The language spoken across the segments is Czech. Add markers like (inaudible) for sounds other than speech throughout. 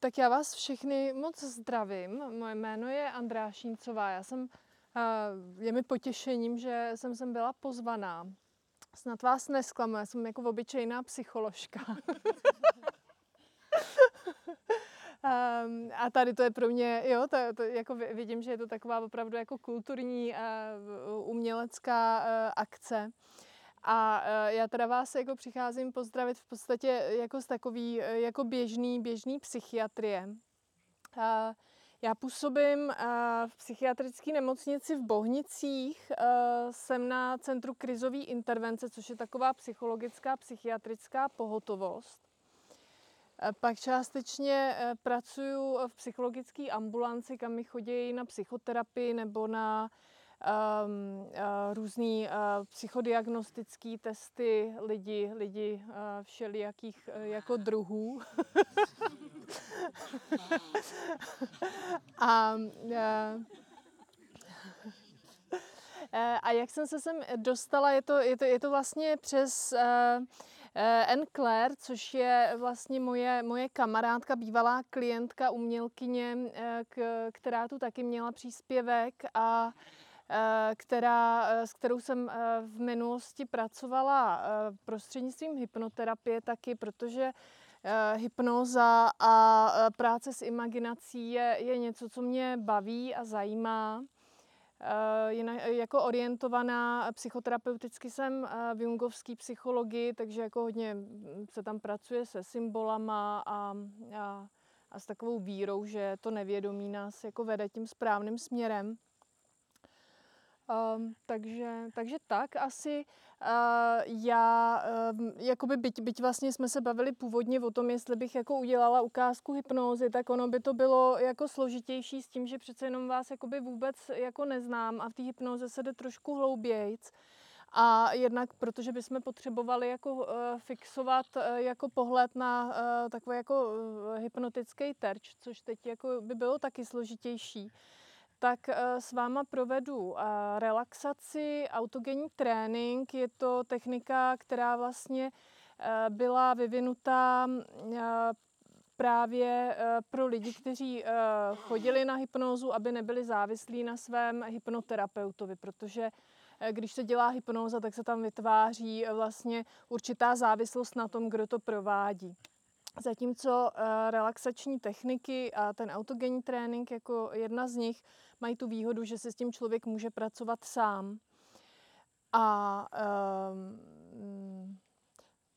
tak já vás všechny moc zdravím. Moje jméno je Andrá Šíncová. Já jsem, uh, je mi potěšením, že jsem sem byla pozvaná. Snad vás nesklamu, já jsem jako obyčejná psycholožka. Um, (laughs) a tady to je pro mě, jo, to, to jako vidím, že je to taková opravdu jako kulturní uh, umělecká uh, akce. A uh, já teda vás jako přicházím pozdravit v podstatě jako z takový uh, jako běžný, běžný psychiatrie. Já působím v psychiatrické nemocnici v Bohnicích. Jsem na Centru krizové intervence, což je taková psychologická, psychiatrická pohotovost. Pak částečně pracuji v psychologické ambulanci, kam mi chodí na psychoterapii nebo na různý uh, psychodiagnostické testy lidi, lidi uh, všelijakých jako druhů. (laughs) a, a jak jsem se sem dostala, je to, je to, je to vlastně přes Eh, Anne Claire, což je vlastně moje, moje kamarádka, bývalá klientka, umělkyně, eh, která tu taky měla příspěvek a eh, která, s kterou jsem v minulosti pracovala prostřednictvím hypnoterapie taky, protože hypnoza a práce s imaginací je, je něco, co mě baví a zajímá. Eh, jako orientovaná psychoterapeuticky jsem eh, v jungovské psychologii, takže jako hodně se tam pracuje se symbolama a, a, a s takovou vírou, že to nevědomí nás jako vede tím správným směrem. Um, takže, takže tak asi uh, já, uh, jakoby byť, byť vlastně jsme se bavili původně o tom, jestli bych jako udělala ukázku hypnózy, tak ono by to bylo jako složitější s tím, že přece jenom vás jakoby vůbec jako neznám a v té hypnoze se jde trošku hloubějc. A jednak, protože bychom potřebovali jako uh, fixovat uh, jako pohled na uh, takový jako uh, hypnotický terč, což teď jako by bylo taky složitější tak eh, s váma provedu eh, relaxaci, autogenní trénink. Je to technika, která vlastně eh, byla vyvinutá právě pro lidi, kteří chodili na hypnózu, aby nebyli závislí na svém hypnoterapeutovi, protože když se dělá hypnóza, tak se tam vytváří vlastně určitá závislost na tom, kdo to provádí. Zatímco relaxační techniky a ten autogenní trénink jako jedna z nich mají tu výhodu, že se s tím člověk může pracovat sám. A, um,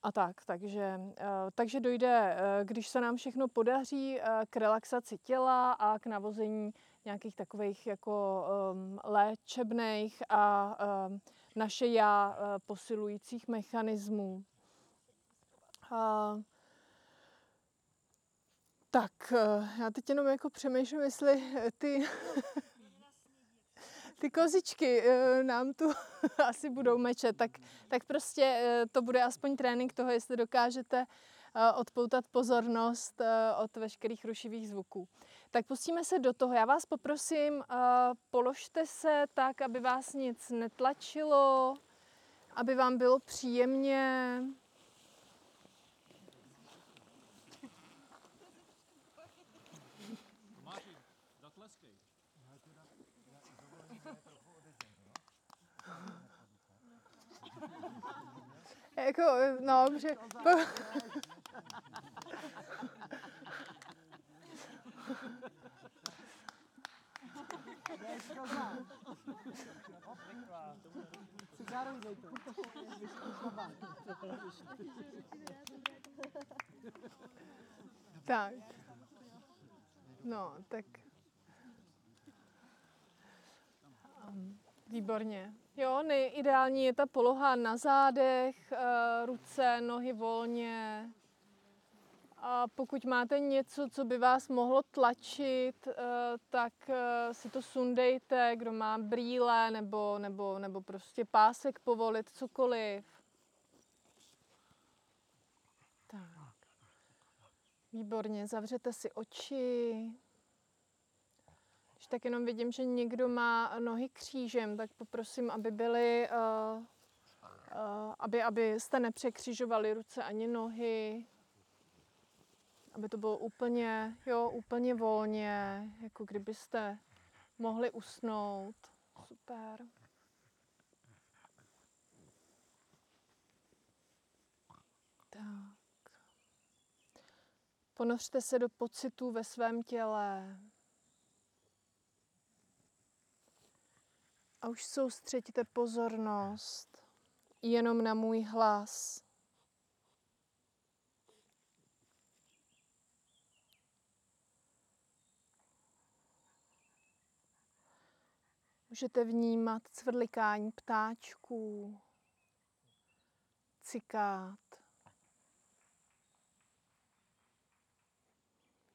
a tak, takže, uh, takže dojde, uh, když se nám všechno podaří, k relaxaci těla a k navození nějakých takových jako um, léčebných a um, naše já posilujících mechanismů. Tak, já teď jenom jako přemýšlím, jestli ty (laughs) ty kozičky uh, nám tu (laughs) asi budou mečet, tak, tak prostě to bude aspoň trénink toho, jestli dokážete odpoutat pozornost od veškerých rušivých zvuků. Tak pustíme se do toho. Já vás poprosím, položte se tak, aby vás nic netlačilo, aby vám bylo příjemně. Jako, no, že... Tak. No, tak... Výborně. Jo, nejideální je ta poloha na zádech, eh, ruce, nohy volně. A pokud máte něco, co by vás mohlo tlačit, eh, tak eh, si to sundejte, kdo má brýle nebo, nebo, nebo prostě pásek povolit, cokoliv. Tak. Výborně, zavřete si oči tak jenom vidím, že někdo má nohy křížem, tak poprosím, aby byly, uh, uh, aby, aby jste nepřekřižovali ruce ani nohy. aby to bylo úplně, jo, úplně volně, jako kdybyste mohli usnout. Super. Tak. Ponořte se do pocitů ve svém těle. A už soustředíte pozornost jenom na můj hlas. Můžete vnímat cvrlikání ptáčků, cikát.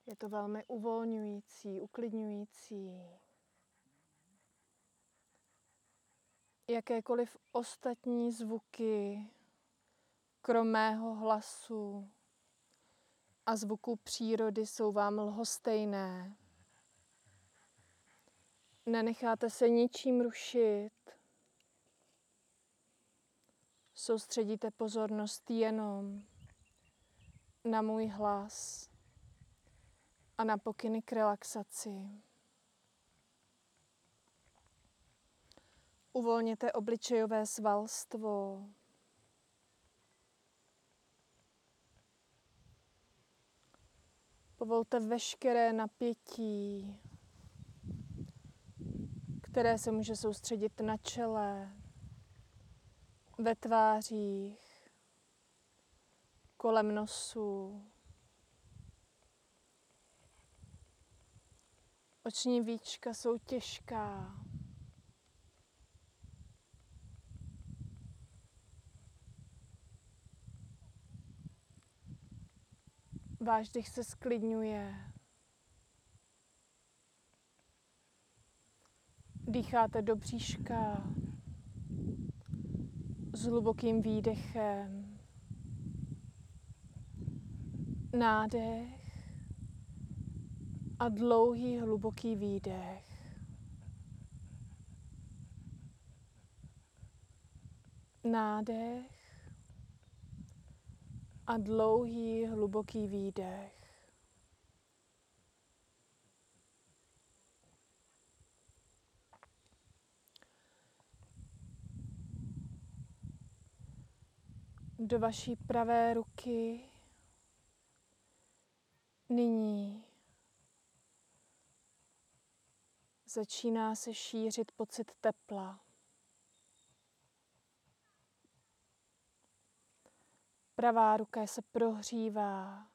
Je to velmi uvolňující, uklidňující. Jakékoliv ostatní zvuky, krom mého hlasu a zvuku přírody, jsou vám lhostejné. Nenecháte se ničím rušit. Soustředíte pozornost jenom na můj hlas a na pokyny k relaxaci. Uvolněte obličejové svalstvo. Povolte veškeré napětí které se může soustředit na čele, ve tvářích, kolem nosu. Oční víčka jsou těžká. Váš dech se sklidňuje. Dýcháte do bříška s hlubokým výdechem. Nádech a dlouhý hluboký výdech. Nádech a dlouhý hluboký výdech. do vaší pravé ruky. Nyní začíná se šířit pocit tepla. Pravá ruka se prohřívá.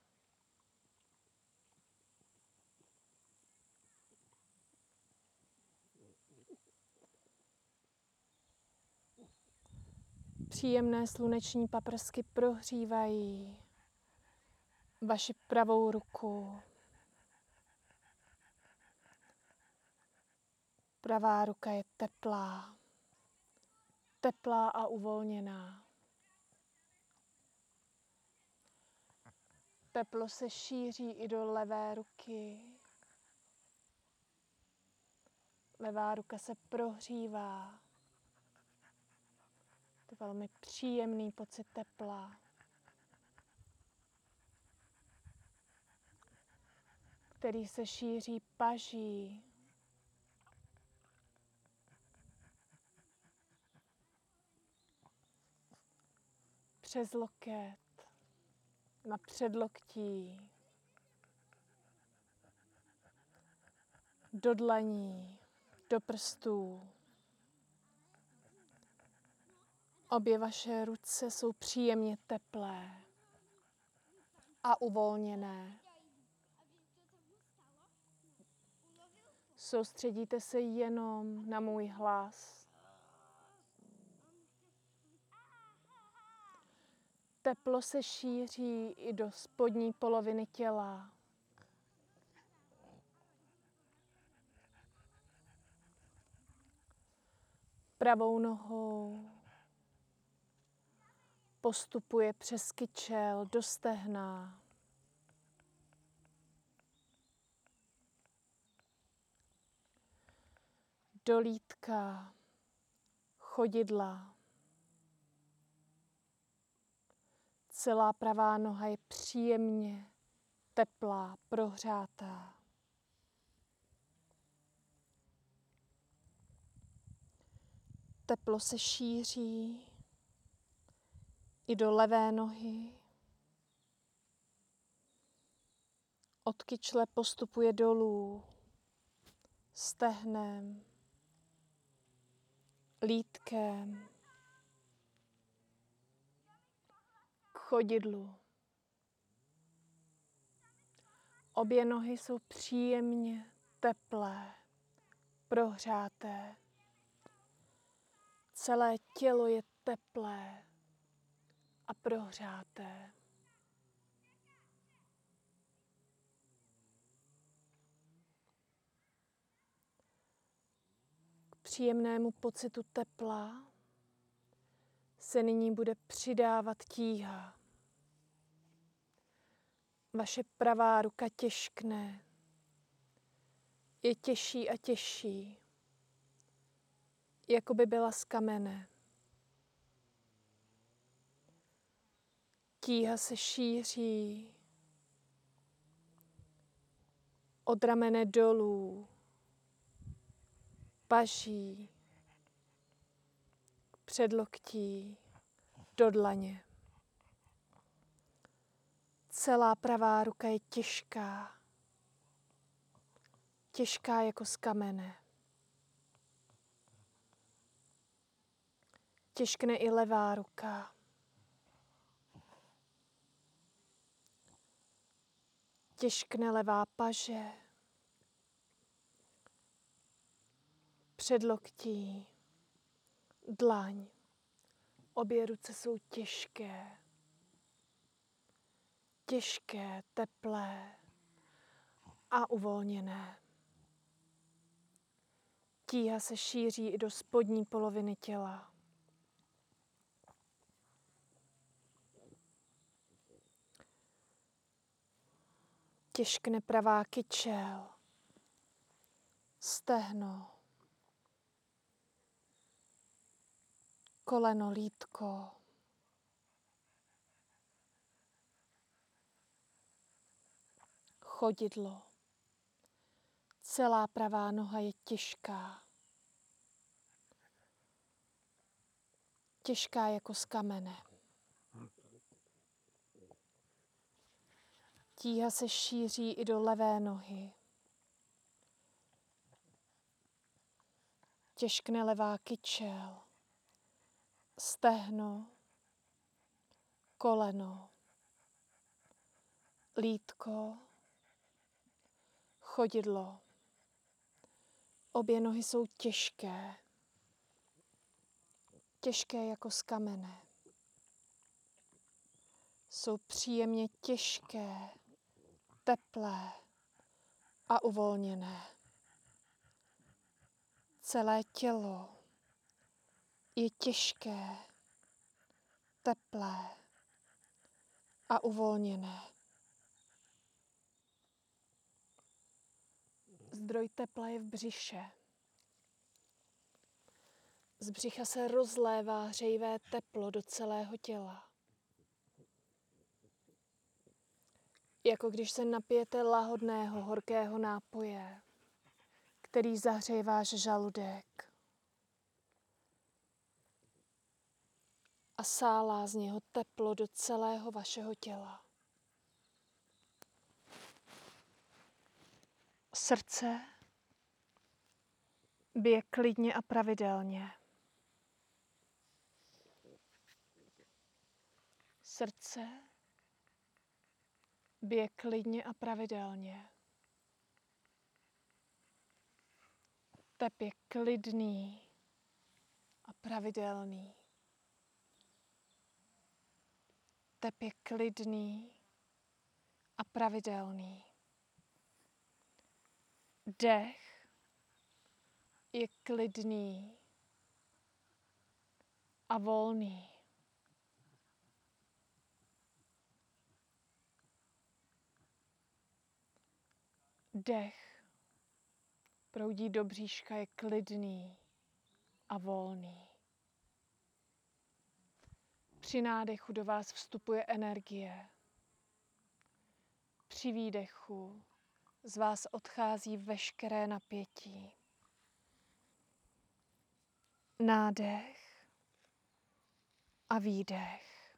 Příjemné sluneční paprsky prohřívají vaši pravou ruku. Pravá ruka je teplá, teplá a uvolněná. Teplo se šíří i do levé ruky. Levá ruka se prohřívá velmi příjemný pocit tepla. který se šíří paží. Přes loket, na předloktí, do dlaní, do prstů. Obě vaše ruce jsou příjemně teplé a uvolněné. Soustředíte se jenom na můj hlas. Teplo se šíří i do spodní poloviny těla. Pravou nohou postupuje přes kyčel do stehna. Do lítka, chodidla. Celá pravá noha je příjemně teplá, prohřátá. Teplo se šíří i do levé nohy. Od kyčle postupuje dolů, stehnem, lítkem, chodidlu. Obě nohy jsou příjemně teplé, prohřáté. Celé tělo je teplé a prohřáté. K příjemnému pocitu tepla se nyní bude přidávat tíha. Vaše pravá ruka těžkne, je těžší a těžší, jako by byla z kamene. Tíha se šíří od ramene dolů, paží, předloktí, do dlaně. Celá pravá ruka je těžká, těžká jako z kamene. Těžkne i levá ruka. Těžkne levá paže. Předloktí, dlaň. Obě ruce jsou těžké. Těžké, teplé a uvolněné. Tíha se šíří i do spodní poloviny těla. Těžkne pravá kyčel, stehno, koleno, lítko. Chodidlo. Celá pravá noha je těžká. Těžká jako z kamene. Tíha se šíří i do levé nohy. Těžkne levá kyčel, stehno, koleno, lítko, chodidlo. Obě nohy jsou těžké, těžké jako z kamene. Jsou příjemně těžké, teplé a uvolněné. Celé tělo je těžké, teplé a uvolněné. Zdroj tepla je v břiše. Z břicha se rozlévá hřejivé teplo do celého těla. Jako když se napijete lahodného horkého nápoje, který zahřeje váš žaludek a sálá z něho teplo do celého vašeho těla. Srdce bije klidně a pravidelně. Srdce bije klidně a pravidelně. Tep je klidný a pravidelný. Tep je klidný a pravidelný. Dech je klidný a volný. Dech proudí do bříška, je klidný a volný. Při nádechu do vás vstupuje energie. Při výdechu z vás odchází veškeré napětí. Nádech a výdech.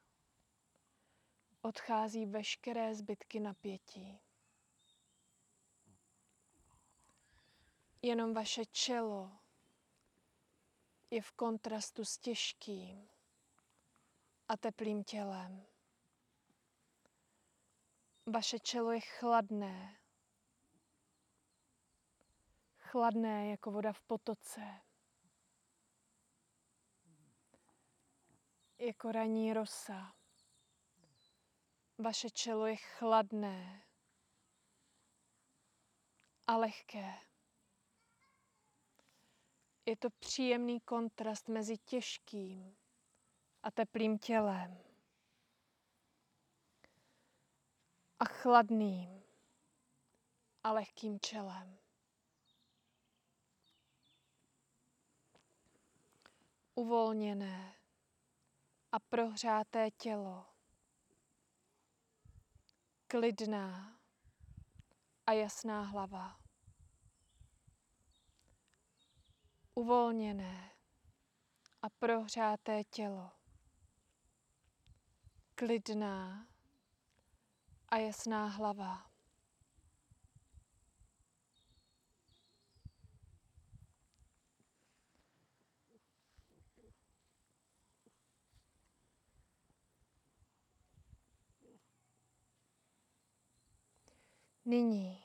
Odchází veškeré zbytky napětí. Jenom vaše čelo je v kontrastu s těžkým a teplým tělem. Vaše čelo je chladné. Chladné jako voda v potoce. Jako raní rosa. Vaše čelo je chladné a lehké. Je to příjemný kontrast mezi těžkým a teplým tělem a chladným a lehkým čelem. Uvolněné a prohřáté tělo, klidná a jasná hlava. Uvolněné a prohřáté tělo klidná a jasná hlava. Nyní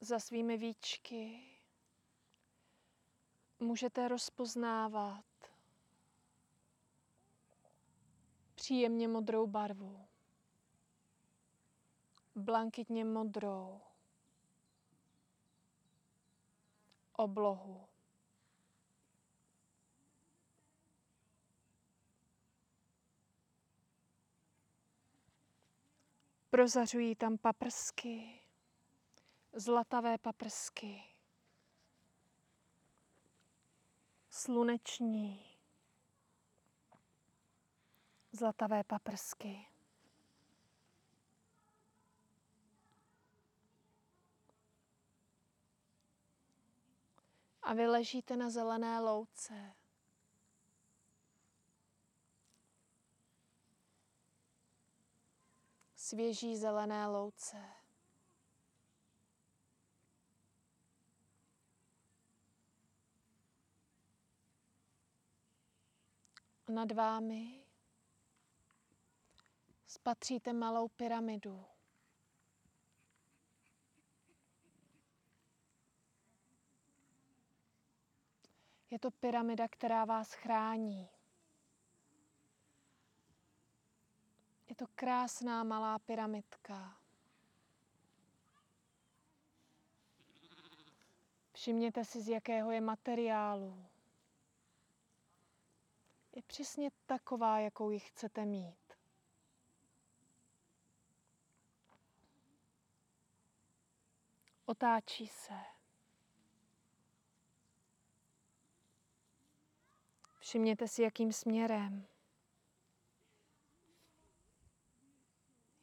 za svými víčky můžete rozpoznávat příjemně modrou barvu. Blankitně modrou. Oblohu. Prozařují tam paprsky, zlatavé paprsky, sluneční, zlatavé paprsky. A vy ležíte na zelené louce. Svěží zelené louce. Nad vámi spatříte malou pyramidu. Je to pyramida, která vás chrání. Je to krásná malá pyramidka. Všimněte si, z jakého je materiálu. Je přesně taková, jakou ji chcete mít. Otáčí se. Všimněte si, jakým směrem.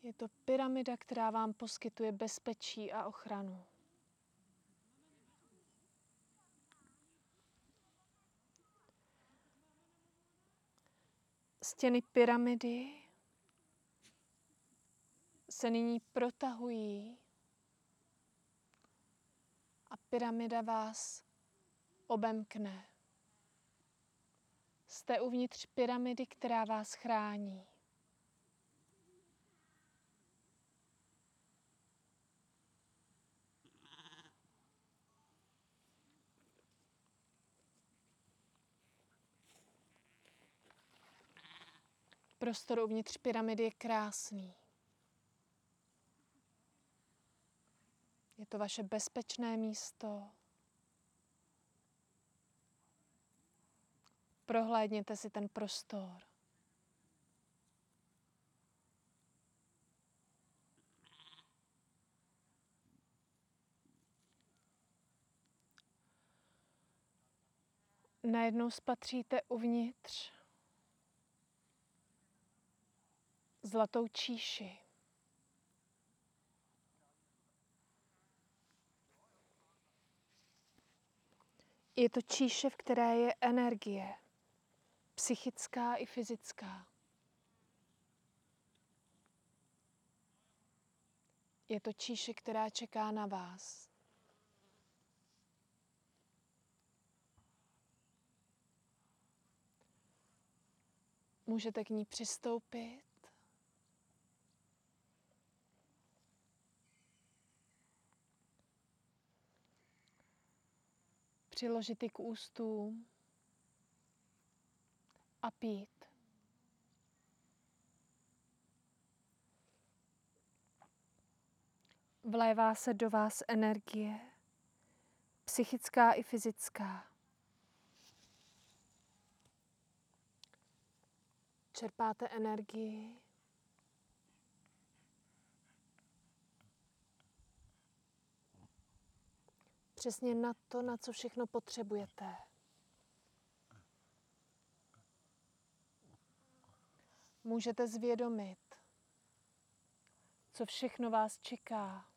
Je to pyramida, která vám poskytuje bezpečí a ochranu. Stěny pyramidy se nyní protahují a pyramida vás obemkne. Jste uvnitř pyramidy, která vás chrání. Prostor uvnitř pyramidy je krásný. Je to vaše bezpečné místo. Prohlédněte si ten prostor. Najednou spatříte uvnitř zlatou číši. Je to číše, v které je energie, psychická i fyzická. Je to číše, která čeká na vás. Můžete k ní přistoupit Přiložit ji k ústům a pít. Vlévá se do vás energie, psychická i fyzická. Čerpáte energii. Přesně na to, na co všechno potřebujete. Můžete zvědomit, co všechno vás čeká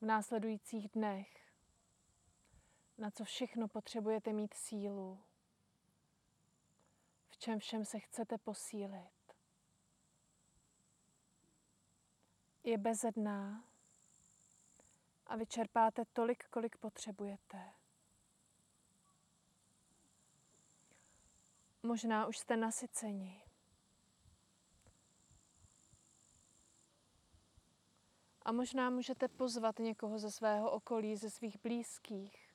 v následujících dnech, na co všechno potřebujete mít sílu v čem všem se chcete posílit. Je bezedná a vyčerpáte tolik, kolik potřebujete. Možná už jste nasyceni. A možná můžete pozvat někoho ze svého okolí, ze svých blízkých,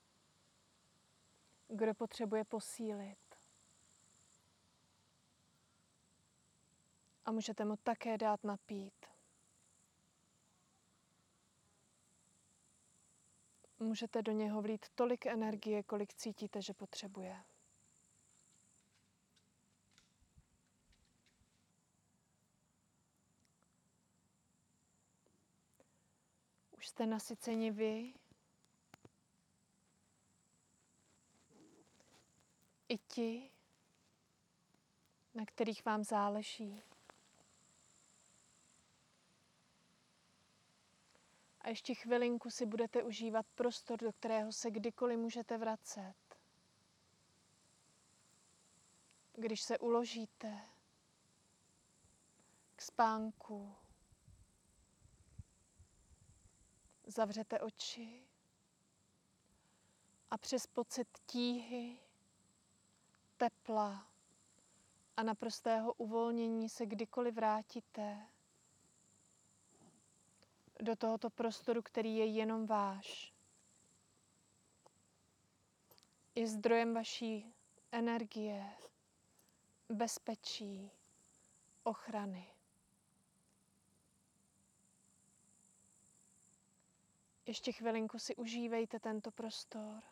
kdo potřebuje posílit. a můžete mu také dát napít. Můžete do něho vlít tolik energie, kolik cítíte, že potřebuje. Už jste nasyceni vy, i ti, na kterých vám záleží. A ještě chvilinku si budete užívat prostor, do kterého se kdykoliv můžete vracet. Když se uložíte k spánku, zavřete oči a přes pocit tíhy, tepla a naprostého uvolnění se kdykoliv vrátíte do tohoto prostoru, který je jenom váš. Je zdrojem vaší energie, bezpečí, ochrany. Ještě chvilinku si užívejte tento prostor.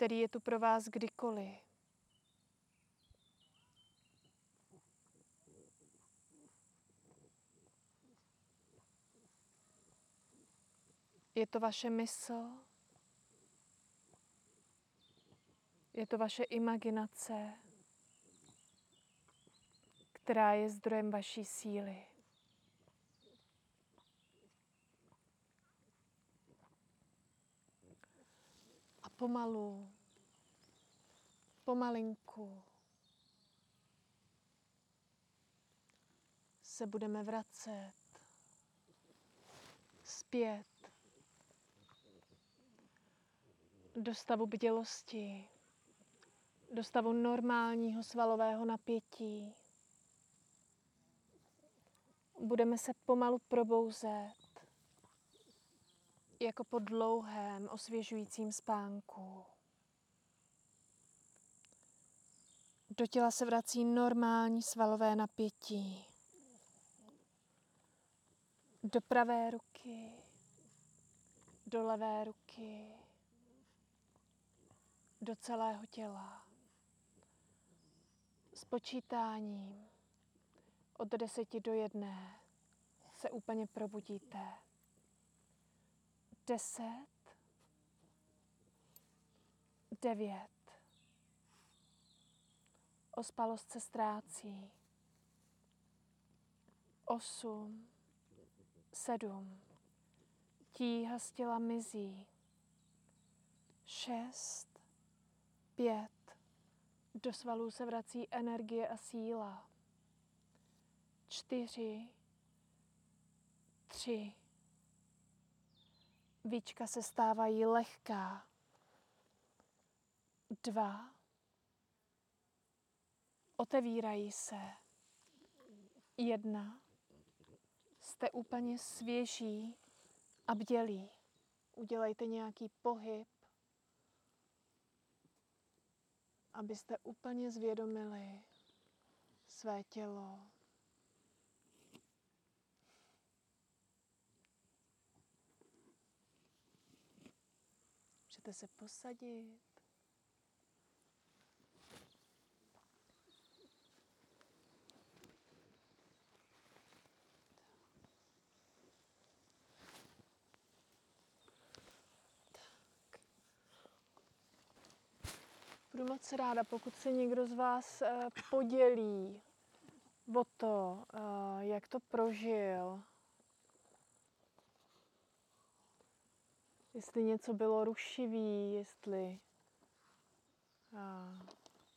který je tu pro vás kdykoliv. Je to vaše mysl, je to vaše imaginace, která je zdrojem vaší síly. A pomalu, pomalinku se budeme vracet zpět do stavu bdělosti, do stavu normálního svalového napětí. Budeme se pomalu probouzet, jako po dlouhém osvěžujícím spánku. Do těla se vrací normální svalové napětí. Do pravé ruky, do levé ruky, do celého těla. S počítáním od deseti do jedné se úplně probudíte. Deset, devět. Ospalost se ztrácí. Osm, sedm. Tíha z těla mizí. Šest, pět, do svalů se vrací energie a síla. Čtyři, tři, víčka se stávají lehká. Dva, otevírají se. Jedna, jste úplně svěží a bdělí. Udělejte nějaký pohyb, abyste úplně zvědomili své tělo. Můžete se posadit. Budu moc ráda, pokud se někdo z vás eh, podělí o to, eh, jak to prožil. Jestli něco bylo rušivý, jestli eh,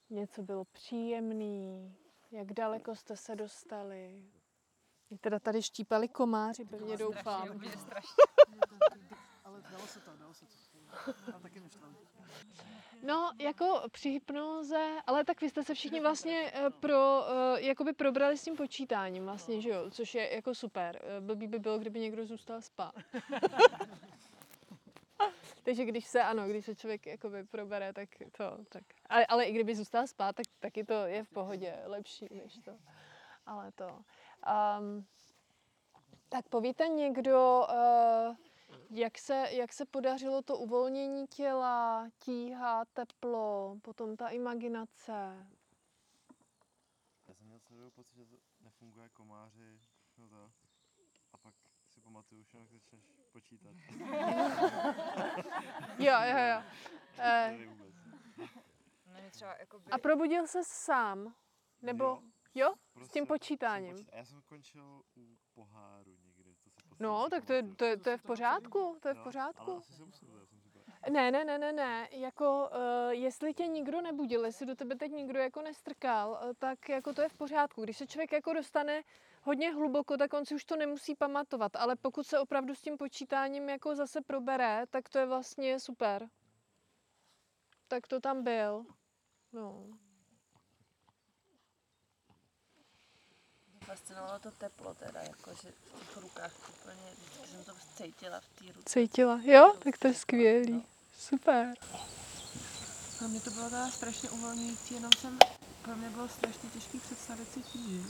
něco bylo příjemný, jak daleko jste se dostali. Mě teda tady štípali komáři, pevně doufám. (laughs) Ale dalo se to, dalo se to. No, jako při hypnoze, ale tak vy jste se všichni vlastně eh, pro, eh, jakoby probrali s tím počítáním vlastně, že jo, což je jako super. Eh, Blbý by bylo, kdyby někdo zůstal spát. (laughs) Takže když se, ano, když se člověk jakoby probere, tak to, tak. Ale, ale i kdyby zůstal spát, tak taky to je v pohodě, lepší než to. Ale to. Um, tak povíte někdo, uh, jak se, jak se podařilo to uvolnění těla, tíha, teplo, potom ta imaginace? Já jsem měl celou pocit, že to nefunguje komáři, no to. A pak si pamatuju, už jenom když začneš počítat. (laughs) Jo, jo, jo. Eh, třeba jakoby... a probudil se sám? Nebo, Jo, jo? prostě tím jsem počítáním. počít- já jsem končil u poháru někdy, to si posledně No, tak to je, to, je, to je v pořádku, to je v Ale pořádku. Ne, ne, ne, ne, ne, jako uh, jestli tě nikdo nebudil, jestli do tebe teď nikdo jako nestrkal, uh, tak jako to je v pořádku. Když se člověk jako dostane hodně hluboko, tak on si už to nemusí pamatovat, ale pokud se opravdu s tím počítáním jako zase probere, tak to je vlastně super. Tak to tam byl. No. Fascinovalo to teplo teda, jakože v těch rukách úplně, vždycky jsem to cítila v té ruce. Cítila, jo? Tak to je skvělý. Super. Pro mě to bylo teda strašně uvolňující, jenom jsem, pro mě bylo strašně těžké představit si tíži.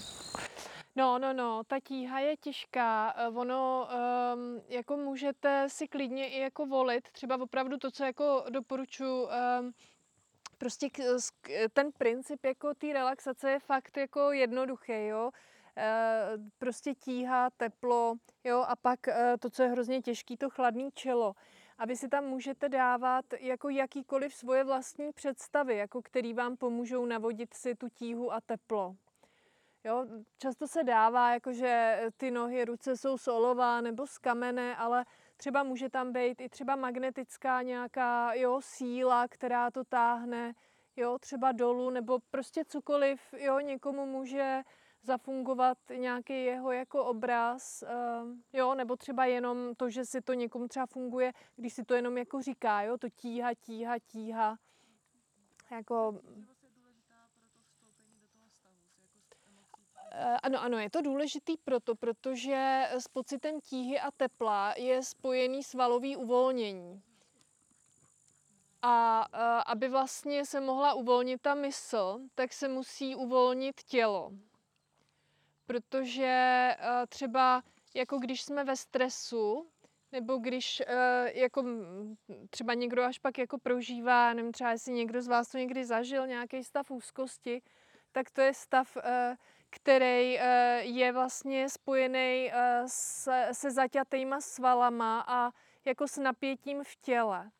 No, no, no, ta tíha je těžká. eh, Ono, um, jako můžete si klidně i jako volit, třeba opravdu to, co jako doporučuji, um, prostě ten princip jako té relaxace je fakt jako jednoduchý, jo. Eh, prostě tíha, teplo, jo, a pak eh, to, co je hrozně těžký, to chladné čelo. A vy si tam můžete dávat jako jakýkoliv svoje vlastní představy, jako který vám pomůžou navodit si tu tíhu a teplo. Jo, často se dává, jakože ty nohy, ruce jsou solová nebo z kamene, ale třeba může tam být i třeba magnetická nějaká jo, síla, která to táhne, jo, třeba dolů, nebo prostě cokoliv, jo, někomu může zafungovat nějaký jeho jako obraz, ehm, jo, nebo třeba jenom to, že si to někomu třeba funguje, když si to jenom jako říká, jo, to tíha, tíha, tíha, jako Eh, Ano, ano, je to důležitý proto, protože s pocitem tíhy a tepla je spojený svalový uvolnění. A eh, aby vlastně se mohla uvolnit ta mysl, tak se musí uvolnit tělo. Protože eh, třeba jako když jsme ve stresu, nebo když eh, jako třeba někdo až pak jako prožívá, nevím, třeba jestli někdo z vás to někdy zažil, nějaký stav úzkosti, tak to je stav, eh, který eh, je vlastně spojený se, se zaťatýma svalama a jako s napětím v těle.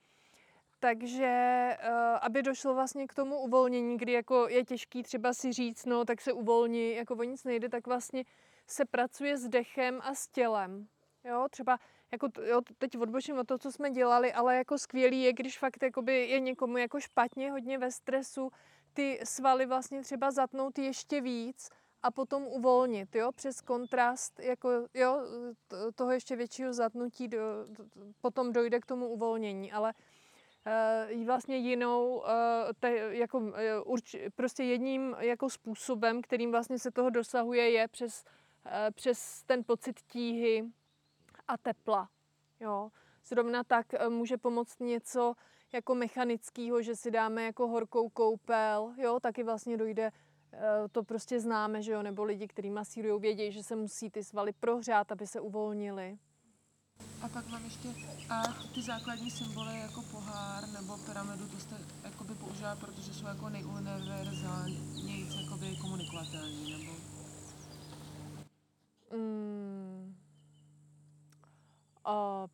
Takže eh, aby došlo vlastně k tomu uvolnění, kdy jako je těžký třeba si říct, no tak se uvolni, jako o nic nejde, tak vlastně se pracuje s dechem a s tělem. Jo, třeba jako jo, teď odbočím od toho, co jsme dělali, ale jako skvělý je, když fakt jakoby je někomu jako špatně, hodně ve stresu, ty svaly vlastně třeba zatnout ještě víc a potom uvolnit, jo, přes kontrast, jako, jo, toho ještě většího zatnutí, do, potom dojde k tomu uvolnění, ale vlastně jinou, uh, te, jako, uh, urč, prostě jedním jako způsobem, kterým vlastně se toho dosahuje, je přes, přes ten pocit tíhy a tepla, jo. Zrovna tak eh, může pomoct něco jako mechanického, že si dáme jako horkou koupel, jo, taky vlastně dojde, eh, to prostě známe, že jo, nebo lidi, kteří masírují, vědějí, že se musí ty svaly prohřát, aby se uvolnily. A pak mám ještě a ty základní symboly jako pohár nebo pyramidu, to jste jakoby použila, protože jsou jako nejuniverzálněji jakoby komunikovatelní, nebo Mm. A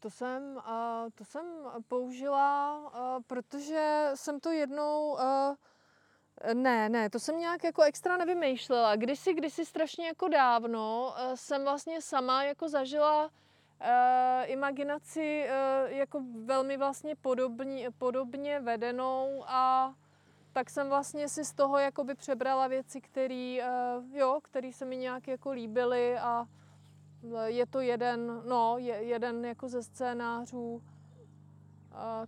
to jsem, a to jsem použila, a protože jsem to jednou, a, ne, ne, to jsem nějak jako extra nevymýšlela. Kdysi, kdysi strašně jako dávno jsem vlastně sama jako zažila a, imaginaci a, jako velmi vlastně podobně, podobně vedenou a tak jsem vlastně si z toho jakoby přebrala věci, které jo, který se mi nějak jako líbily a je to jeden, no, je, jeden jako ze scénářů,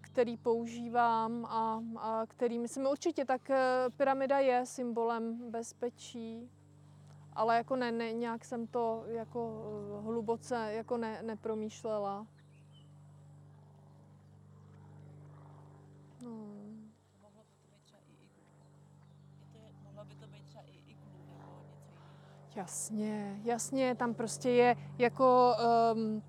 který používám a, a který myslím určitě, tak pyramida je symbolem bezpečí, ale jako ne, ne nějak jsem to jako e, hluboce jako ne, nepromýšlela. No. Mohlo by to být třeba i iglu. Je to, mohlo by to být třeba i iglu nebo něco jiného. Jasně, jasně, tam prostě je jako um,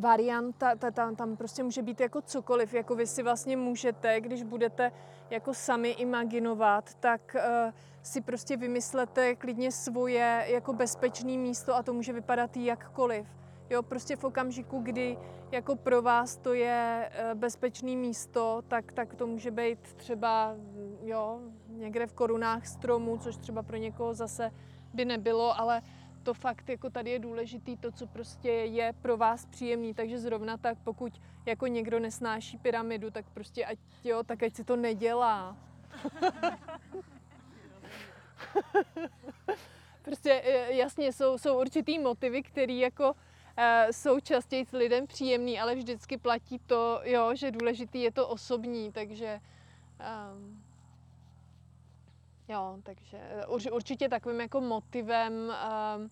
varianta, ta, tam, tam prostě může být jako cokoliv, jako vy si vlastně můžete, když budete jako sami imaginovat, tak uh, si prostě vymyslete klidně svoje jako bezpečné místo a to může vypadat jakkoliv. Jo, prostě v okamžiku, kdy jako pro vás to je eh, bezpečné místo, tak, tak to může být třeba mm, jo, někde v korunách stromu, což třeba pro někoho zase by nebylo, ale to fakt jako tady je důležitý, to, co prostě je pro vás příjemný, takže zrovna tak, pokud jako někdo nesnáší pyramidu, tak prostě ať, jo, tak ať si to nedělá. (laughs) (laughs) prostě eh, jasně jsou, jsou určitý motivy, které jako eh, jsou častěji s lidem příjemný, ale vždycky platí to, jo, že důležitý je to osobní, takže um, Jo, takže eh, urč- určitě takovým jako motivem, um,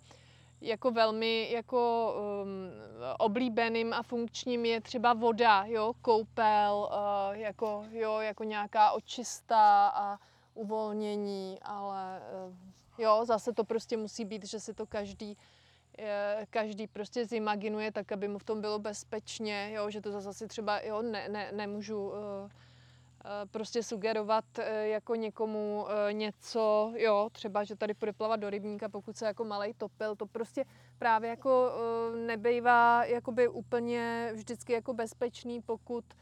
jako velmi jako um, oblíbeným a funkčním je třeba voda, jo, koupel, uh, jako, jo, jako nějaká očista a uvolnění, ale uh, jo, zase to prostě musí být, že si to každý eh, každý prostě zimaginuje tak, aby mu v tom bylo bezpečně, jo, že to zase třeba jo, ne, ne, nemůžu eh, prostě sugerovat eh, jako někomu eh, něco, jo, třeba, že tady půjde plavat do rybníka, pokud se jako malej topil, to prostě právě jako eh, nebejvá jakoby úplně vždycky jako bezpečný, pokud eh,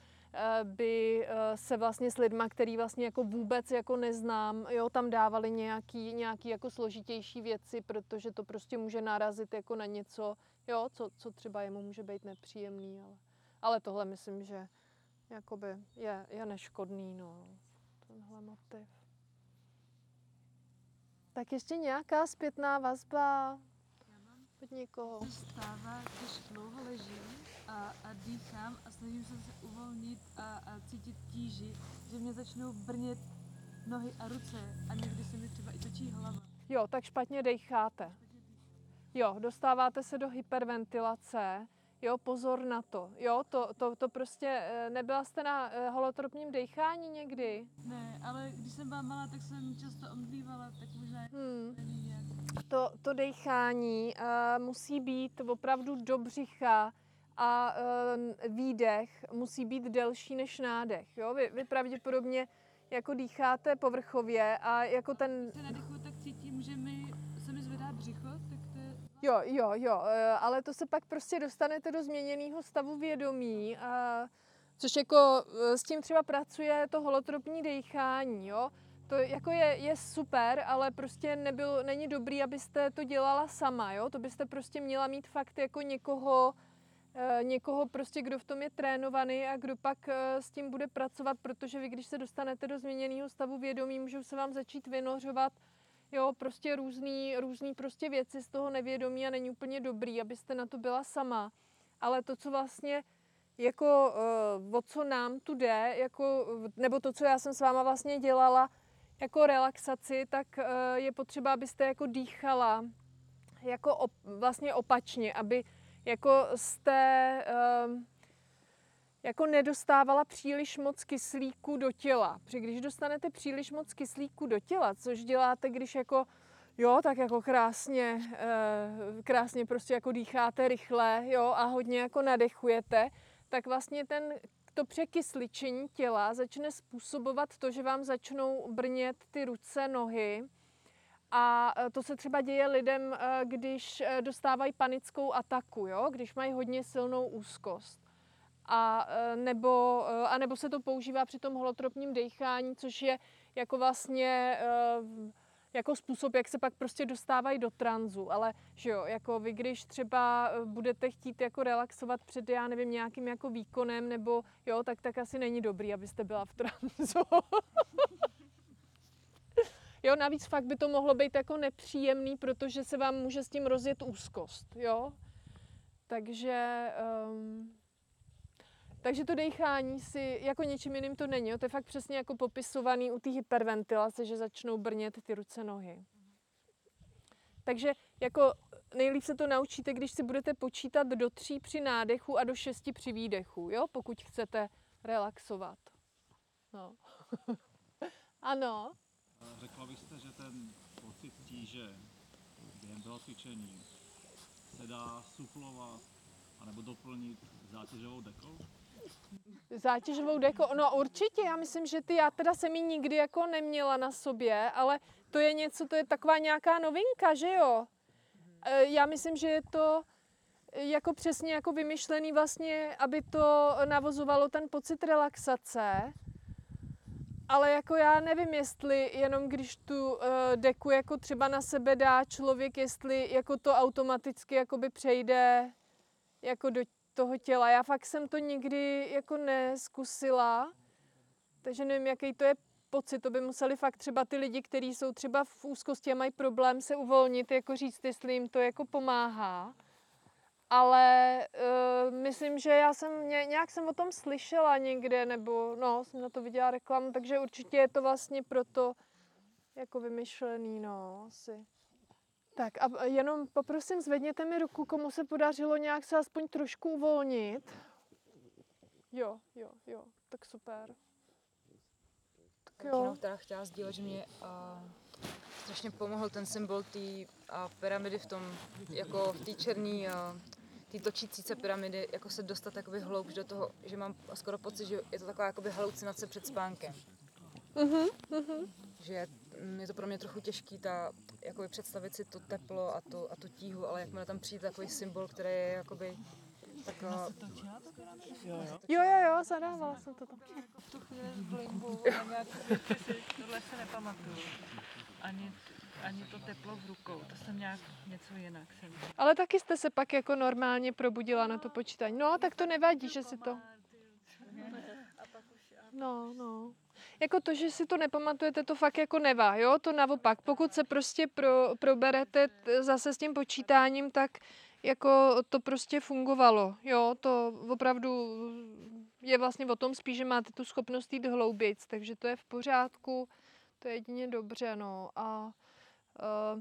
by eh, se vlastně s lidma, který vlastně jako vůbec jako neznám, jo, tam dávali nějaký, nějaký jako složitější věci, protože to prostě může narazit jako na něco, jo, co, co třeba jemu může být nepříjemný, ale, ale tohle myslím, že jakoby je, je neškodný, no, tenhle motiv. Tak ještě nějaká zpětná vazba od někoho. stává, když dlouho ležím a, a dýchám a snažím se se uvolnit a, a cítit tíži, že mě začnou brnět nohy a ruce a někdy se mi třeba i točí hlava. Jo, tak špatně decháte. Jo, dostáváte se do hyperventilace. Jo, pozor na to. Jo, to, to, to prostě, eh, nebyla jste na eh, holotropním dechání někdy? Ne, ale když jsem byla malá, tak jsem často omdlívala, tak možná Hmm. To, to dechání uh, musí být opravdu do břicha a výdech musí být delší než nádech. Jo? Vy, vy pravděpodobně jako dýcháte povrchově a jako ten Když se nadechuju, tak cítím, že mi, se mi zvedá břicho, tak to je... Jo, jo, jo, eh, ale to se pak prostě dostanete do změněného stavu vědomí, a, což jako eh, s tím třeba pracuje to holotropní dechání, jo. To jako je, je super, ale prostě nebyl, není dobrý, abyste to dělala sama, jo? To byste prostě měla mít fakt jako někoho, někoho prostě, kdo v tom je trénovaný a kdo pak eh, s tím bude pracovat, protože vy, když se dostanete do změněného stavu vědomí, můžou se vám začít vynořovat jo, prostě různý, různý prostě věci z toho nevědomí a není úplně dobrý, abyste na to byla sama. Ale to, co vlastně jako uh, o co nám tu jde, jako, nebo to, co já jsem s váma vlastně dělala jako relaxaci, tak je potřeba, abyste jako dýchala jako op, vlastně opačně, aby jako jste uh, jako nedostávala příliš moc kyslíku do těla. Protože když dostanete příliš moc kyslíku do těla, což děláte, když jako Jo, tak jako krásně, eh, krásně prostě jako dýcháte rychle, jo, a hodně jako nadechujete, tak vlastně ten, to překysličení těla začne způsobovat to, že vám začnou brnět ty ruce, nohy. A eh, to se třeba děje lidem, eh, když dostávají panickou ataku, jo? když mají hodně silnou úzkost. A nebo, a nebo se to používá při tom holotropním dechání, což je jako vlastně jako způsob, jak se pak prostě dostávají do tranzu, ale že jo, jako vy, když třeba budete chtít jako relaxovat před, já nevím, nějakým jako výkonem, nebo jo, tak tak asi není dobrý, abyste byla v tranzu. (laughs) jo, navíc fakt by to mohlo být jako nepříjemný, protože se vám může s tím rozjet úzkost, jo. Takže um, takže to dechání si jako něčím jiným to není. Jo? To je fakt přesně jako popisovaný u té hyperventilace, že začnou brnět ty ruce, nohy. Takže jako nejlíp se to naučíte, když si budete počítat do tří při nádechu a do šesti při výdechu, jo? pokud chcete relaxovat. No. (laughs) ano. Řekla byste, že ten pocit tíže během toho cvičení se dá suplovat anebo doplnit zátěžovou dekou? Zátěžovou deko, no určitě, já myslím, že ty, já teda jsem ji nikdy jako neměla na sobě, ale to je něco, to je taková nějaká novinka, že jo? E, já myslím, že je to jako přesně jako vymyšlený vlastně, aby to navozovalo ten pocit relaxace, ale jako já nevím, jestli jenom když tu uh, deku jako třeba na sebe dá člověk, jestli jako to automaticky jakoby přejde jako do toho těla. Já fakt jsem to nikdy jako neskusila, takže nevím, jaký to je pocit. To by museli fakt třeba ty lidi, kteří jsou třeba v úzkosti a mají problém se uvolnit, jako říct, jestli jim to jako pomáhá. Ale uh, myslím, že já jsem nějak jsem o tom slyšela někde, nebo no, jsem na to viděla reklamu, takže určitě je to vlastně proto jako vymyšlený, no, asi. Tak a jenom poprosím, zvedněte mi ruku, komu se podařilo nějak se aspoň trošku uvolnit. Jo, jo, jo, tak super. Tak jo. Jenom teda chtěla sdílet, že mě uh, strašně pomohl ten symbol té uh, pyramidy v tom, jako v té černé, uh, té točící se pyramidy, jako se dostat jakoby hloubš do toho, že mám skoro pocit, že je to taková jakoby halucinace před spánkem. Uh-huh, uh-huh. Že je to pro mě trochu těžký ta jakoby představit si to teplo a, to, a tu tíhu, ale jakmile tam přijde takový symbol, který je jakoby taková... Jo, jo, jo, zadávala jsem to tam. V tu chvíli z blingu a nějak si, tohle se nepamatuju. Ani, ani to teplo v rukou, to jsem nějak něco jinak. Jsem. Ale taky jste se pak jako normálně probudila na to počítání. No, tak to nevadí, že si to... No, no jako to, že si to nepamatujete, to fakt jako nevá, jo, to naopak. Pokud se prostě pro, proberete zase s tím počítáním, tak jako to prostě fungovalo, jo, to opravdu je vlastně o tom spíš, že máte tu schopnost jít hloubic, takže to je v pořádku, to je jedině dobře, no a uh,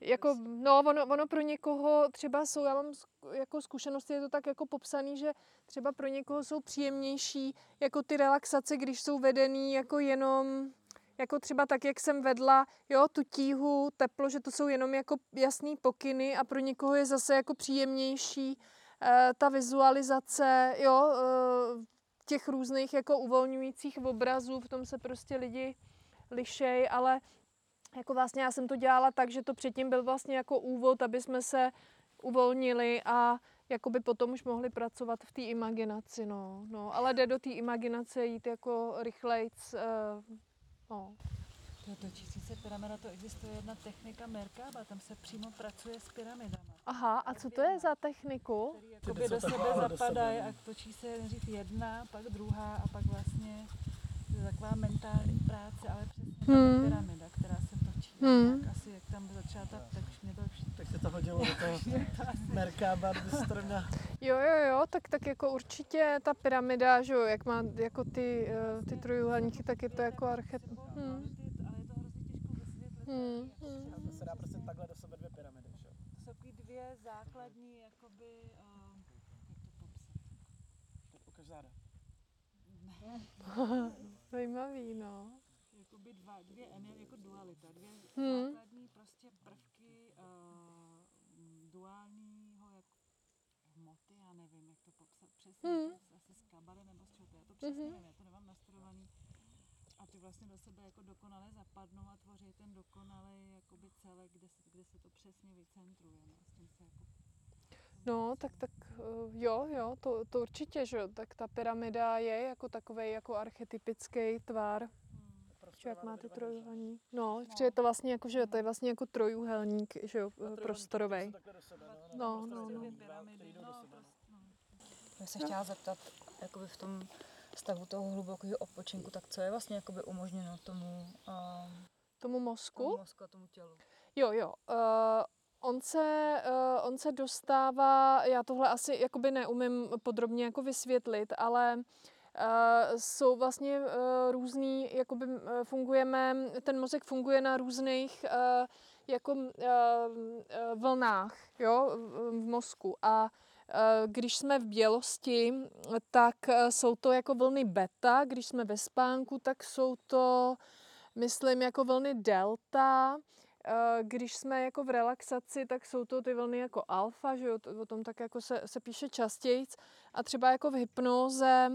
jako, no, ono, ono pro někoho třeba jsou, já mám jako zkušenosti, je to tak jako popsaný, že třeba pro někoho jsou příjemnější jako ty relaxace, když jsou vedený jako jenom jako třeba tak, jak jsem vedla, jo, tu tíhu, teplo, že to jsou jenom jako jasný pokyny a pro někoho je zase jako příjemnější e, ta vizualizace, jo, e, těch různých jako uvolňujících obrazů, v tom se prostě lidi lišej, ale jako vlastně já jsem to dělala tak, že to předtím byl vlastně jako úvod, aby jsme se uvolnili a jakoby potom už mohli pracovat v té imaginaci, no, no. Ale jde do té imaginace jít jako rychlejc, uh, no. To je točící se pyramida, to existuje jedna technika Merkaba, tam se přímo pracuje s pyramidama. Aha, a co to je za techniku? Který jakoby do sebe zapadají a točí se nejdřív jedna, pak druhá a pak vlastně je to taková mentální práce, ale přesně ta Hmm. pyramida, která. Hmm. Tak asi jak tam začala ta, tak už mě to Tak se to hodilo do toho to neměla. Jo, jo, jo, tak, tak jako určitě ta pyramida, že jo, jak má jako ty, eh, ty trojuhelníky, tak je to jako archetyp. Hmm. ale je to hrozně těžko vysvětlit. Hmm. hmm. To se dá prostě takhle do sebe dvě pyramidy, že? jo? To jsou takový dvě základní, jakoby, uh, jak to popsat? Ukaž záda. Zajímavý, no. Jakoby dva, dvě ener, jako dualita, dvě Hmm. základní prostě prvky uh, duálního jak hmoty, já nevím, jak to popsat přesně, Hmm. to asi z kabaly nebo z čeho to je, já to přesně Mhm. nevím, já to nemám nastudovaný. A ty vlastně do sebe jako dokonale zapadnou a tvoří ten dokonalý jakoby celek, kde se, kde se to přesně vycentruje. No, s tím se jako No, tak, tak eh, jo, jo, to, to určitě, že jo, tak ta pyramida je jako takový jako archetypický tvar, že jak má ty trojuhelník. No, že je to vlastně jako, že to je vlastně jako trojuhelník, že jo, prostorový. No, No, no, no. no. Já se chtěla zeptat, jakoby v tom stavu toho hlubokého odpočinku, tak co je vlastně jakoby umožněno tomu, uh, Tomu mozku? tomu mozku a tomu tělu? Jo, jo. Uh, on, se, uh, on se dostává, já tohle asi jakoby neumím podrobně jako vysvětlit, ale uh, jsou vlastně uh, různý, jakoby uh, fungujeme, ten mozek funguje na různých jako vlnách, jo, v, mozku a eh, když jsme v bělosti, tak eh, jsou to jako vlny beta, když jsme ve spánku, tak jsou to, myslím, jako vlny delta, Eh, když jsme jako v relaxaci, tak jsou to ty vlny jako alfa, že jo, o tom tak jako se, se píše častěji. A třeba jako v hypnoze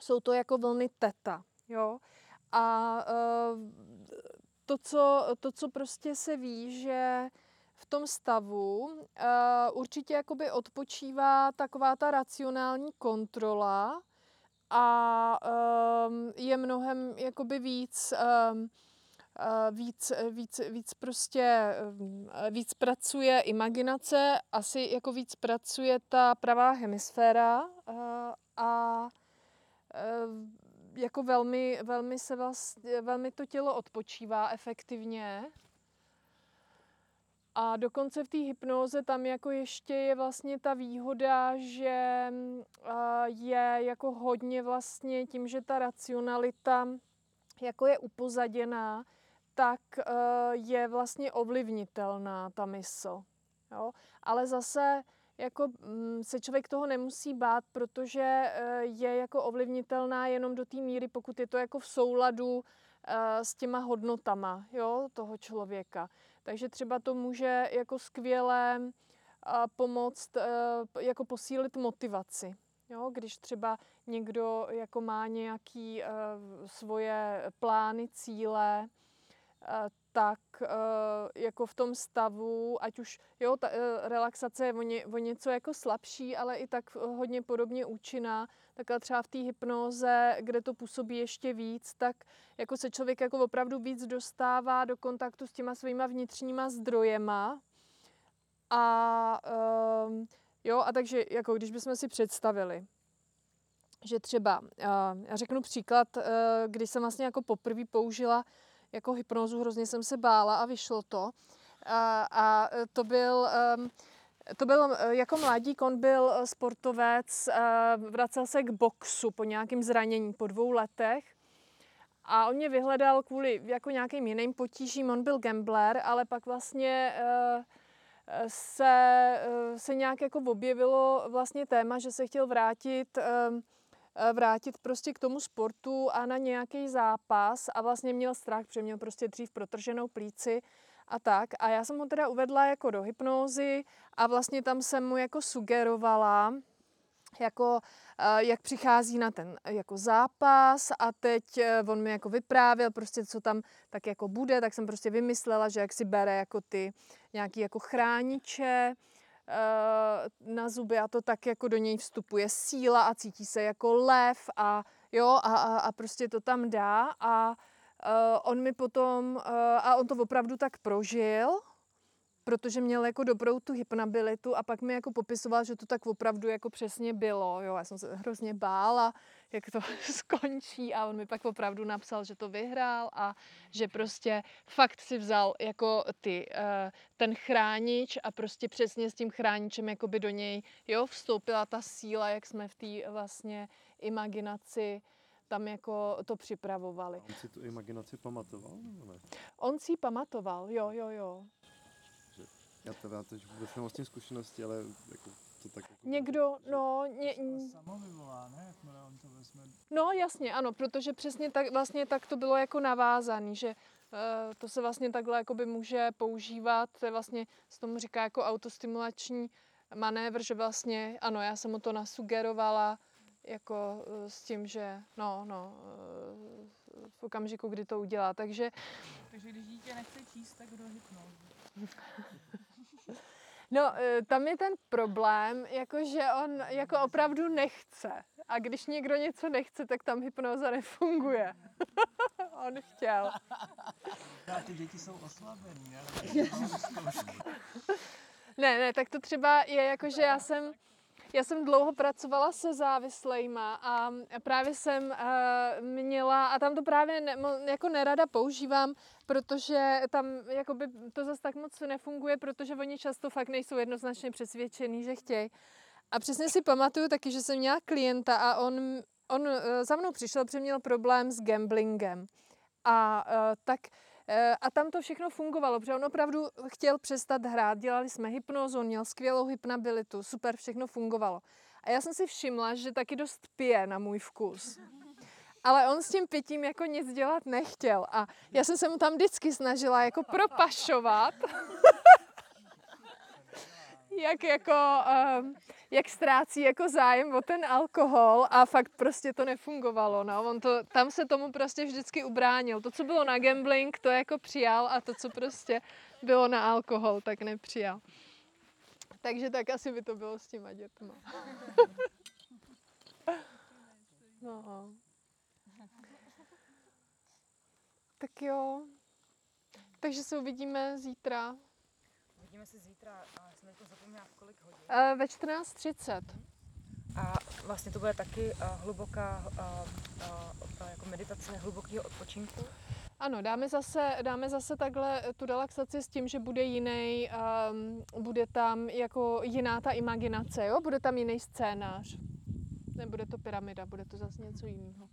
jsou to jako vlny teta, jo. A eh, to, co, to, co prostě se ví, že v tom stavu uh, určitě jakoby odpočívá taková ta racionální kontrola a um, je mnohem jakoby víc víc, víc, víc prostě víc pracuje imaginace, asi jako víc pracuje ta pravá hemisféra a jako velmi, velmi se vlastně, velmi to tělo odpočívá efektivně. A dokonce v té hypnoze tam jako ještě je vlastně ta výhoda, že a, je jako hodně vlastně tím, že ta racionalita jako je upozaděná, tak eh, je vlastně ovlivnitelná ta mysl. Jo? Ale zase jako mm, se člověk toho nemusí bát, protože eh, je jako ovlivnitelná jenom do té míry, pokud je to jako v souladu eh, s těma hodnotama jo, toho člověka. Takže třeba to může jako skvěle pomoct, eh, p- jako posílit motivaci. Jo, když třeba někdo jako má nějaký svoje plány, cíle, tak eh, jako v tom stavu, ať už jo, ta eh, relaxace je o, ně, o něco jako slabší, ale i tak hodně podobně účinná, tak ale třeba v té hypnoze, kde to působí ještě víc, tak jako se člověk jako opravdu víc dostává do kontaktu s těma svýma vnitřníma zdrojema. A um, jo, a takže jako když bychom si představili, že třeba, já řeknu příklad, uh, když jsem vlastně jako poprvé použila jako hypnozu, hrozně jsem se bála a vyšlo to. A, a to byl, um, to byl eh, jako mladík, on byl eh, sportovec, vracel se k boxu po nějakém zranění po dvou letech. A on mě vyhledal kvůli jako nějakým jiným potížím, on byl gambler, ale pak vlastně se, se nějak jako objevilo vlastně téma, že se chtěl vrátit vrátit prostě k tomu sportu a na nějaký zápas a vlastně měl strach, protože měl prostě dřív protrženou plíci a tak. A já jsem ho teda uvedla jako do hypnózy a vlastně tam jsem mu jako sugerovala, jako, eh, jak přichází na ten eh, jako zápas a teď eh, on mi jako vyprávěl prostě, co tam tak jako bude, tak jsem prostě vymyslela, že jak si bere jako ty nějaký jako chrániče eh, na zuby a to tak jako do něj vstupuje síla a cítí se jako lev a jo a, a, a prostě to tam dá a on mi potom, uh, a on to opravdu tak prožil, protože měl jako dobrou tu hypnabilitu a pak mi jako popisoval, že to tak opravdu jako přesně bylo. Jo, já jsem se hrozně bála, jak to (laughs) skončí a on mi pak opravdu napsal, že to vyhrál a že prostě fakt si vzal jako ty, uh, ten chránič a prostě přesně s tím chráničem jakoby do něj jo, vstoupila ta síla, jak jsme v té vlastně imaginaci tam jako to připravovali. A on si tu imaginaci pamatoval, ne? On si ji pamatoval, jo, jo, jo. Já teda teď vůbec nemám s tím zkušenosti, ale jako to tak jako... Někdo, no, ně, To samo vyvolá, ne? Jakmile on to vezme. no jasně, ano, protože přesně tak, vlastně tak to bylo jako navázaný, že uh, to se vlastně takhle jakoby může používat, to je vlastně, se tomu říká jako autostimulační manévr, že vlastně, ano, já jsem mu to nasugerovala, jako uh, s tím, že no, no, uh, v okamžiku, kdy to udělá, takže Takže když dítě nechce číst, tak do hypnózy. (laughs) No, eh, tam je ten problém, jako že on jako opravdu nechce. A když někdo něco nechce, tak tam hypnoza nefunguje. (laughs) on chtěl. A ty děti jsou oslabený, ne? (laughs) Ne, ne, tak to třeba je jako, že já jsem, já jsem dlouho pracovala se závislejma a právě jsem uh, měla, a tam to právě ne, jako nerada používám, protože tam jakoby to zase tak moc nefunguje, protože oni často fakt nejsou jednoznačně přesvědčený, že chtějí. A přesně si pamatuju taky, že jsem měla klienta a on, on uh, za mnou přišel, protože měl problém s gamblingem. A uh, tak Eh, A tam to všechno fungovalo, protože on opravdu chtěl přestat hrát. Dělali jsme hypnózu, on měl skvělou hypnabilitu, super, všechno fungovalo. A já jsem si všimla, že taky dost pije na můj vkus. Ale on s tím pitím jako nic dělat nechtěl. A já jsem se mu tam vždycky snažila jako propašovat. (laughs) jak jako, um, jak ztrácí jako zájem o ten alkohol a fakt prostě to nefungovalo, no. On to, tam se tomu prostě vždycky ubránil. To, co bylo na gambling, to jako přijal a to, co prostě bylo na alkohol, tak nepřijal. Takže tak asi by to bylo s těma dětma. (laughs) no. Tak jo. Takže se uvidíme zítra. Vidíme se zítra, a jsem teď zapomněla v kolik hodin. Uh, ve 14.30. A vlastně to bude taky uh, hluboká uh, jako meditace hlubokého odpočinku. Ano, dáme zase, dáme zase takhle tu relaxaci s tím, že bude jiný, um, bude tam jako jiná ta imaginace, jo? Bude tam jiný scénář. Nebude to pyramida, bude to zase něco jiného.